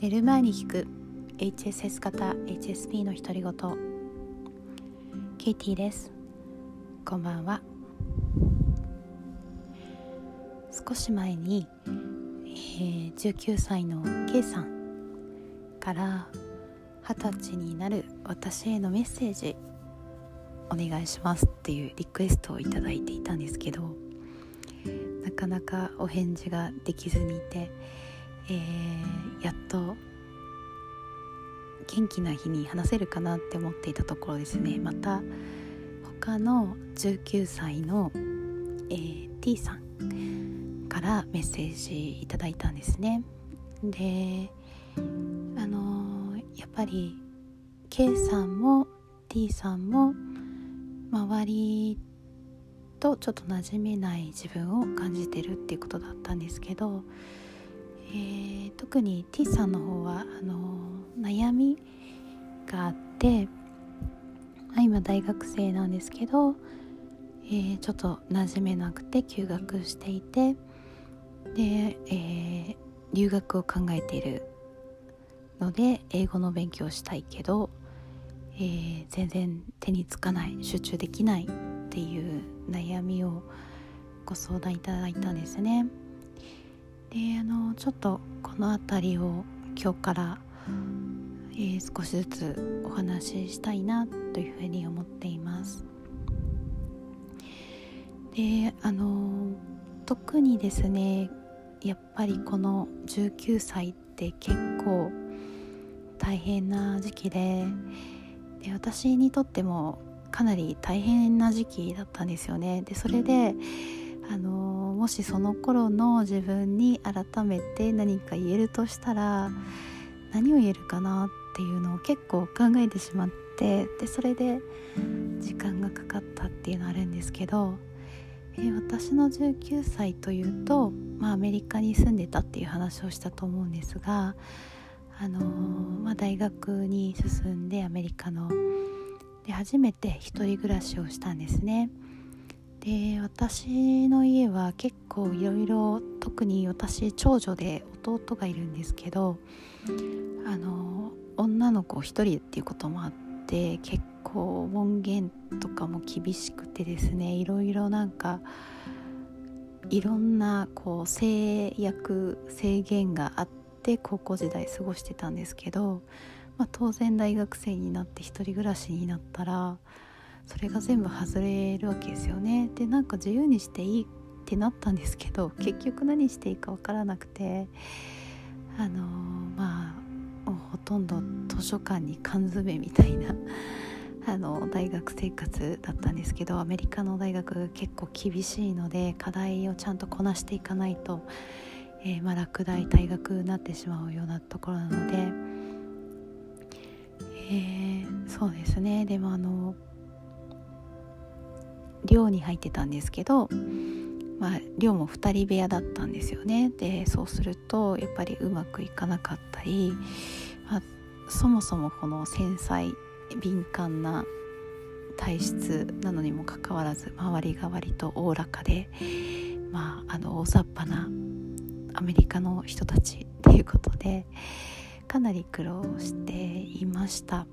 寝る前に聞く。HSS 型 HSP の独り言。ケイティです。こんばんは。少し前に、えー、19歳の K さんから20歳になる私へのメッセージお願いしますっていうリクエストをいただいていたんですけどなかなかお返事ができずにいて、えー、やっと元気な日に話せるかなって思っていたところですね。また他の19歳の、えー、T さんからメッセージいただいたんですね。であのー、やっぱり K さんも T さんも周りとちょっと馴染めない自分を感じてるっていうことだったんですけど、特に T さんの方はあの悩みがあって、ま、今大学生なんですけど、えー、ちょっと馴染めなくて休学していてで、えー、留学を考えているので英語の勉強したいけどえー、全然手につかない集中できないっていう悩みをご相談いただいたんですね。であのちょっとこの辺りを今日から、えー、少しずつお話ししたいなというふうに思っています。であの特にですねやっぱりこの19歳って結構大変な時期でで私にとってもかなり大変な時期だったんですよね。でそれであのもしその頃の自分に改めて何か言えるとしたら何を言えるかなっていうのを結構考えてしまってでそれで時間がかかったっていうのあるんですけど、えー、私の19歳というと、まあ、アメリカに住んでたっていう話をしたと思うんですがあのまあ、大学に進んでアメリカので初めて一人暮らしをしたんですね。で私の家は結構いろいろ特に私長女で弟がいるんですけどあの女の子一人っていうこともあって結構門限とかも厳しくてですねいろいろなんかいろんなこう制約制限があって高校時代過ごしてたんですけど、まあ、当然大学生になって一人暮らしになったらそれが全部外れるわけですよね。でなんか自由にしていいってなったんですけど結局何していいか分からなくてあのー、まあほとんど図書館に缶詰みたいな あの大学生活だったんですけどアメリカの大学結構厳しいので課題をちゃんとこなしていかないとえー、まあ、落第退学になってしまうようなところなので、えー、そうですねでもあの寮に入ってたんですけど、まあ、寮も2人部屋だったんですよね。でそうするとやっぱりうまくいかなかったり、まあ、そもそもこの繊細敏感な体質なのにもかかわらず周りが割とおおらかで、まあ、あの大雑把なアメリカの人たちっていうことでかなり苦労していました。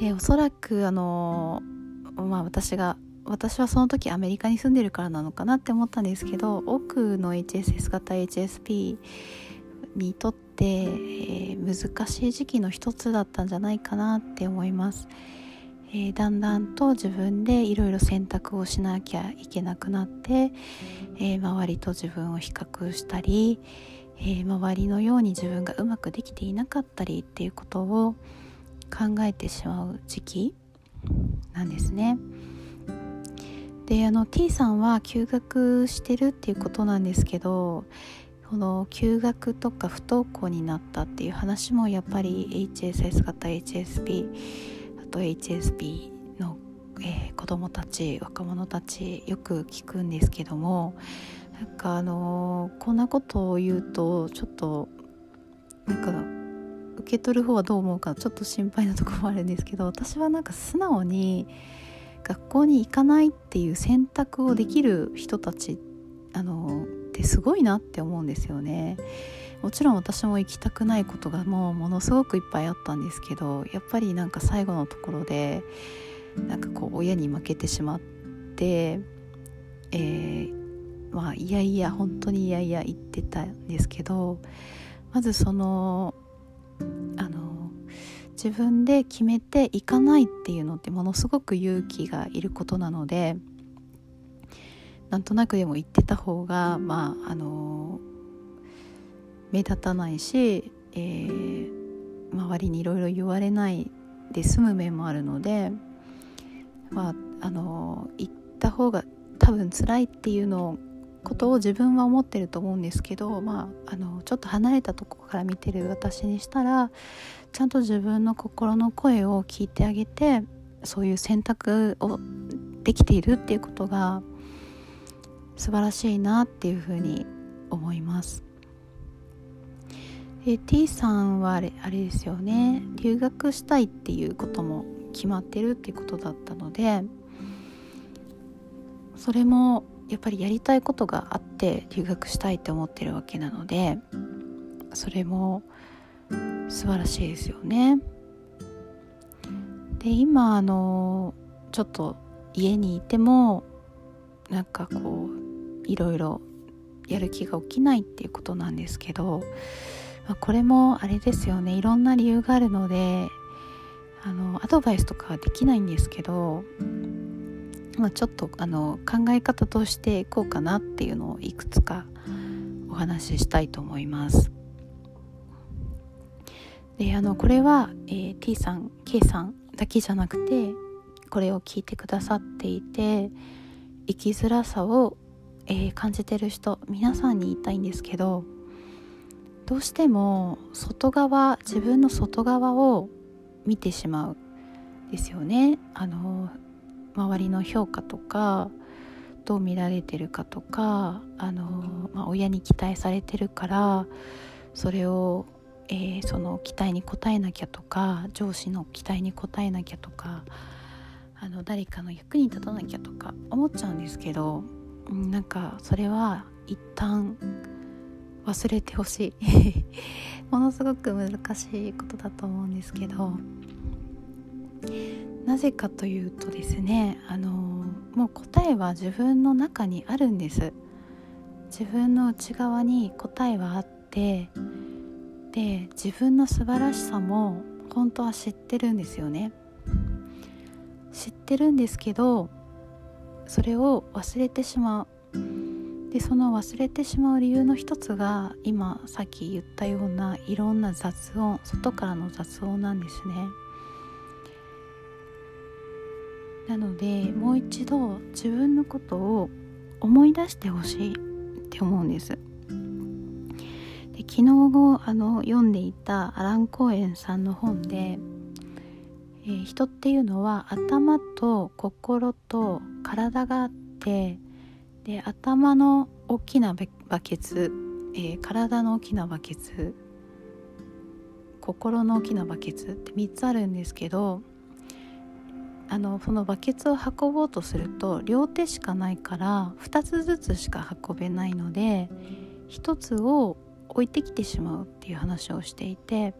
でおそらくあのまあ私が私はその時アメリカに住んでるからなのかなって思ったんですけど多くの HSS 型 HSP にとって、えー、難しい時期の一つだったんじゃないかなって思います。えー、だんだんと自分でいろいろ選択をしなきゃいけなくなって、えー、周りと自分を比較したり、えー、周りのように自分がうまくできていなかったりっていうことを考えてしまう時期なんですね。であの T さんは休学してるっていうことなんですけどこの休学とか不登校になったっていう話もやっぱり HSS 型 HSP あと HSP の、えー、子どもたち若者たちよく聞くんですけどもなんかあのー、こんなことを言うとちょっとなんか受け取る方はどう思うかちょっと心配なとこもあるんですけど私はなんか素直に学校に行かないっていう選択をできる人たちあのってすごいなって思うんですよね。もちろん私も行きたくないことがもうものすごくいっぱいあったんですけどやっぱりなんか最後のところでなんかこう親に負けてしまってえー、まあいやいや本当にいやいや言ってたんですけどまずその自分で決めていかないっていうのってものすごく勇気がいることなのでなんとなくでも言ってた方がまああの目立たないし、えー、周りにいろいろ言われないで済む面もあるので、まあ、あの言った方が多分辛いっていうのをことを自分は思ってると思うんですけど、まあ、あのちょっと離れたとこから見てる私にしたらちゃんと自分の心の声を聞いてあげてそういう選択をできているっていうことが素晴らしいなっていうふうに思います。で T さんはあれあれですよね留学したいっていうことも決まってるっていうことだったのでそれもやっぱりやりたいことがあって留学したいって思ってるわけなのでそれも素晴らしいですよね。で今あのちょっと家にいてもなんかこういろいろやる気が起きないっていうことなんですけどまあ、これもあれですよねいろんな理由があるのであのアドバイスとかはできないんですけど、まあ、ちょっとあの考え方としていこうかなっていうのをいくつかお話ししたいと思います。であのこれは、えー、T さん K さんだけじゃなくてこれを聞いてくださっていて生きづらさを、えー、感じてる人皆さんに言いたいんですけどどうしても外側自分の外側を見てしまうですよねあの周りの評価とかどう見られてるかとかあの、まあ、親に期待されてるからそれを、えー、その期待に応えなきゃとか上司の期待に応えなきゃとかあの誰かの役に立たなきゃとか思っちゃうんですけどなんかそれは一旦忘れてほしい。ものすごく難しいことだと思うんですけどなぜかというとですねあのもう答えは自分の中にあるんです。自分の内側に答えはあってで自分の素晴らしさも本当は知ってるんですよね。知ってるんですけどそれを忘れてしまう。でその忘れてしまう理由の一つが今さっき言ったようないろんな雑音外からの雑音なんですね。なのでもう一度自分のことを思い出してほしいって思うんです。で昨日後あの読んでいたアラン・コーエンさんの本で、えー、人っていうのは頭と心と体があってで頭の大きなバケツ、えー、体の大きなバケツ心の大きなバケツって3つあるんですけどあのそのバケツを運ぼうとすると両手しかないから2つずつしか運べないので1つを置いてきてしまうっていう話をしていて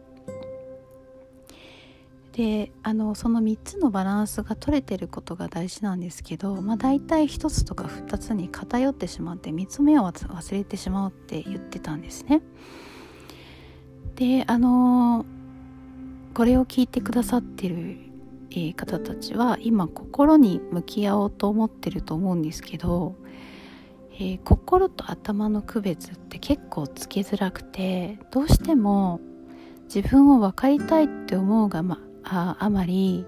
であのその3つのバランスが取れてることが大事なんですけど、まあ、大体1つとか2つに偏ってしまって3つ目を忘れてしまうって言ってたんですね。であのこれを聞いてくださってる、え方たちは今心に向き合おうと思ってると思うんですけど、えー、心と頭の区別って結構つけづらくてどうしても自分を分かりたいって思うが、まああまり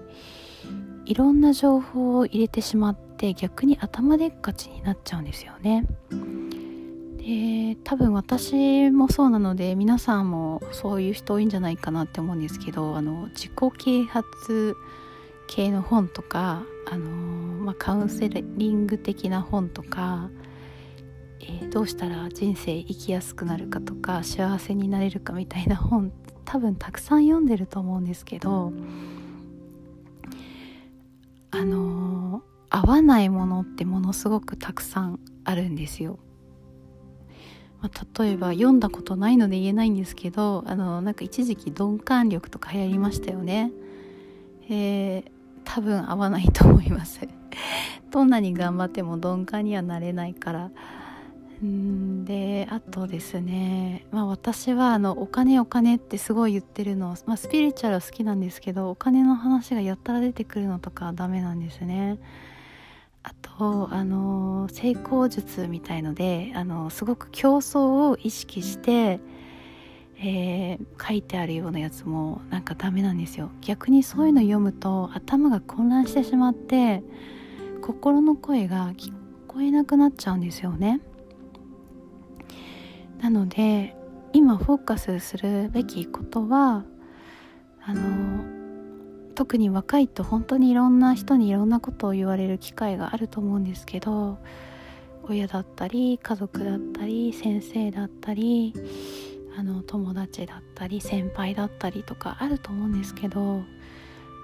いろんな情報を入れてしまって逆に頭でっかちになっちゃうんですよね。で多分私もそうなので皆さんもそういう人多いんじゃないかなって思うんですけどあの自己啓発系の本とかあの、まあ、カウンセリング的な本とか、えー、どうしたら人生生きやすくなるかとか幸せになれるかみたいな本多分たくさん読んでると思うんですけどあの合わないものってものすごくたくさんあるんですよ。まあ、例えば読んだことないので言えないんですけどあのなんか一時期鈍感力とか流行りましたよね。えー、多分合わないと思います。どんなに頑張っても鈍感にはなれないから。んであとですね、まあ、私はあのお金お金ってすごい言ってるの、まあ、スピリチュアルは好きなんですけどお金の話がやったら出てくるのとかダメなんですね。あとあの成功術みたいのであのすごく競争を意識して、えー、書いてあるようなやつもなんかダメなんですよ。逆にそういうの読むと頭が混乱してしまって心の声が聞こえなくなっちゃうんですよね。なので今フォーカスするべきことはあの特に若いと本当にいろんな人にいろんなことを言われる機会があると思うんですけど親だったり家族だったり先生だったりあの友達だったり先輩だったりとかあると思うんですけど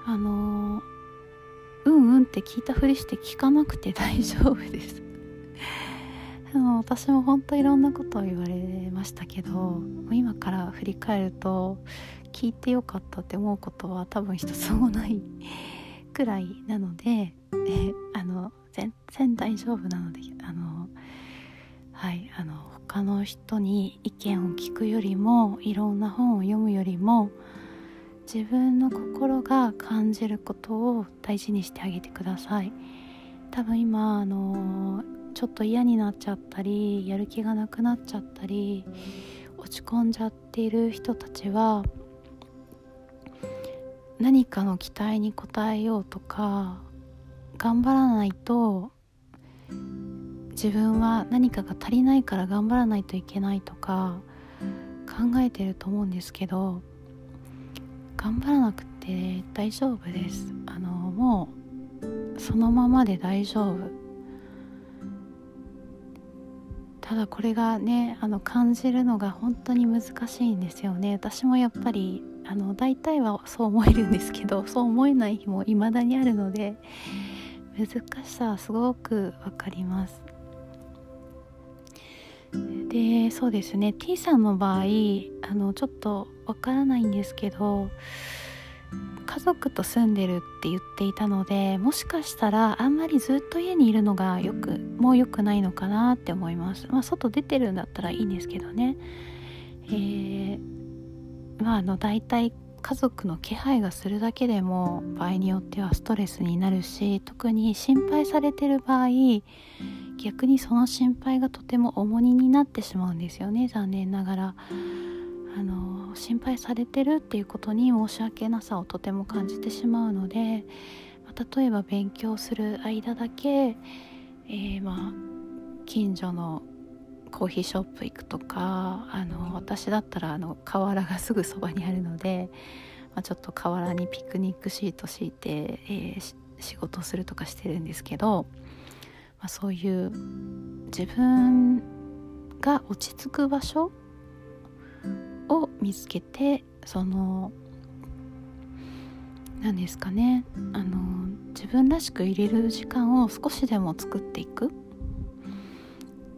あのうんうんって聞いたふりして聞かなくて大丈夫です。あの私も本当いろんなことを言われましたけど今から振り返ると聞いてよかったって思うことは多分一つもないくらいなのでえ あの全然大丈夫なのであのはいあの他の人に意見を聞くよりもいろんな本を読むよりも自分の心が感じることを大事にしてあげてください。多分今あのちょっと嫌になっちゃったりやる気がなくなっちゃったり落ち込んじゃっている人たちは何かの期待に応えようとか頑張らないと自分は何かが足りないから頑張らないといけないとか考えてると思うんですけど頑張らなくて大丈夫です。あのもうそのままで大丈夫。ただこれがねあの感じるのが本当に難しいんですよね。私もやっぱりあの大体はそう思えるんですけど そう思えない日も未だにあるので難しさはすごく分かります。でそうですね。T さんの場合あのちょっとわからないんですけど家族と住んでるって言っていたのでもしかしたらあんまりずっと家にいるのがよくもう良くないのかなって思います。まあ外出てるんだったらいいんですけどね。えー、まああの大体家族の気配がするだけでも場合によってはストレスになるし特に心配されてる場合逆にその心配がとても重荷になってしまうんですよね残念ながら。あの心配されてるっていうことに申し訳なさをとても感じてしまうので、例えば勉強する間だけ、えー、まあ近所のコーヒーショップ行くとかあの私だったらあの河原がすぐそばにあるので、まあ、ちょっと河原にピクニックシート敷いて、えー、仕事するとかしてるんですけど、まあ、そういう自分が落ち着く場所を見つけてその何ですかねあの自分らしく入れる時間を少しでも作っていく。っ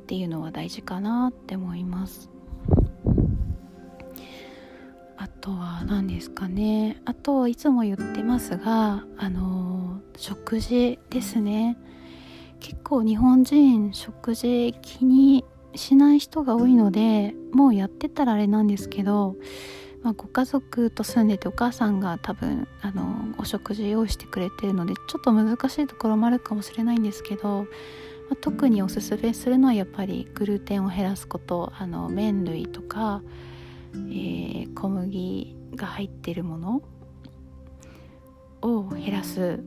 ていうのは大事かなって思います。あとは何ですかね。あといつも言ってますがあの食事ですね。結構日本人食事気にしない人が多いのでもうやってたらあれなんですけど、まあ、ご家族と住んでてお母さんが多分あのお食事用意してくれてるのでちょっと難しいところもあるかもしれないんですけど、まあ、特におすすめするのはやっぱりグルテンを減らすことあの麺類とか、えー、小麦が入ってるものを減らす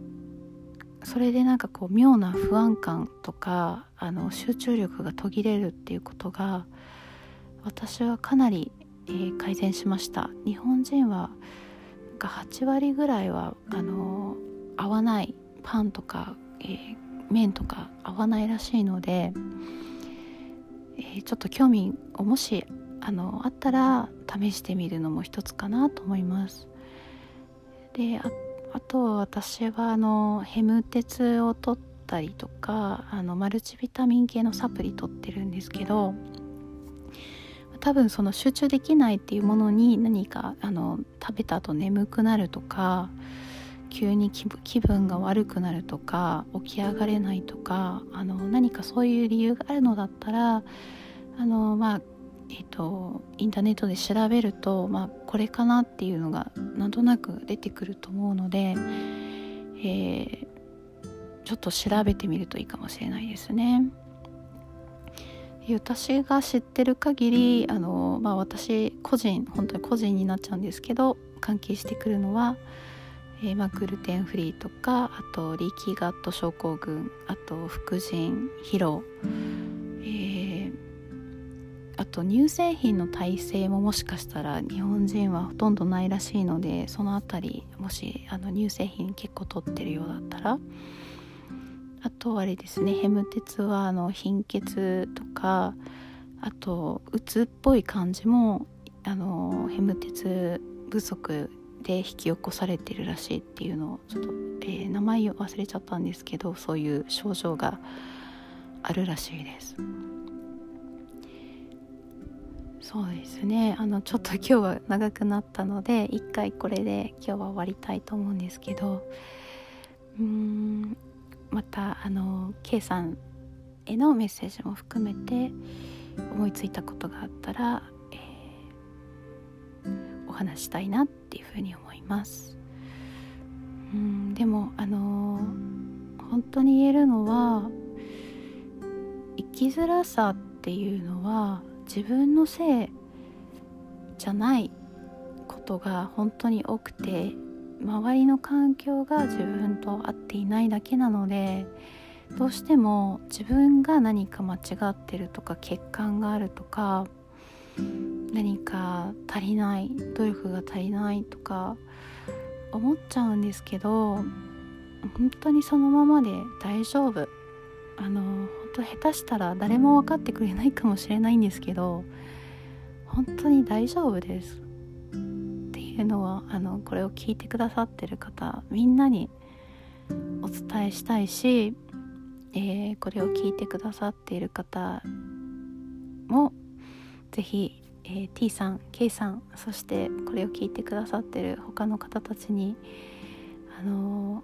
それでなんかこう妙な不安感とかあの集中力が途切れるっていうことが私はかなり、えー、改善しました。日本人はが8割ぐらいはあの合わないパンとか、えー、麺とか合わないらしいので、えー、ちょっと興味をもしあのあったら試してみるのも一つかなと思います。でああと私はあのヘム鉄を取ったりとかあのマルチビタミン系のサプリ取ってるんですけど多分その集中できないっていうものに何かあの食べた後眠くなるとか急に気分が悪くなるとか起き上がれないとかあの何かそういう理由があるのだったらあのまあえーと、インターネットで調べると、まあ、これかなっていうのがなんとなく出てくると思うので、えー、ちょっと調べてみるといいかもしれないですね。私が知ってる限りあの、まあ、私個人本当に個人になっちゃうんですけど関係してくるのは、えー、まあ、グルテンフリーとかあとリーキーガット症候群あと副腎疲労、と乳製品の耐性ももしかしたら日本人はほとんどないらしいのでその辺りもしあの乳製品結構取ってるようだったら。あとあれですねヘム鉄はあの貧血とかあとうつっぽい感じもあのヘム鉄不足で引き起こされてるらしいっていうのをちょっと、えー、名前を忘れちゃったんですけどそういう症状があるらしいです。そうですね。あのちょっと今日は長くなったので一回これで今日は終わりたいと思うんですけどうーんまたあの K さんへのメッセージも含めて思いついたことがあったら、えー、お話したいなっていうふうに思います。うんでもあの本当に言えるのは生きづらさっていうのは自分のせいじゃないことが本当に多くて周りの環境が自分と合っていないだけなのでどうしても自分が何か間違ってるとか欠陥があるとか何か足りない努力が足りないとか思っちゃうんですけど本当にそのままで大丈夫。あの本当下手したら誰も分かってくれないかもしれないんですけど本当に大丈夫ですっていうのはあのこれを聞いてくださってる方みんなにお伝えしたいし、えー、これを聞いてくださっている方も是非、えー、T さん K さんそしてこれを聞いてくださってる他の方たちにあの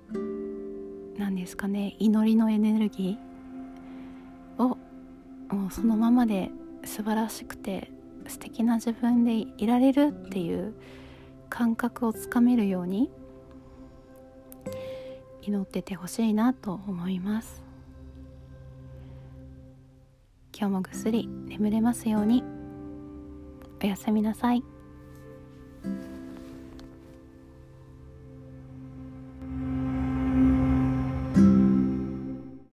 何ですかね祈りのエネルギーもうそのままで素晴らしくて素敵な自分でいられるっていう感覚をつかめるように祈っててほしいなと思います今日もぐっすり眠れますようにおやすみなさい。